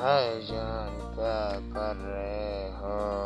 हाय जान क्या कर रहे हो।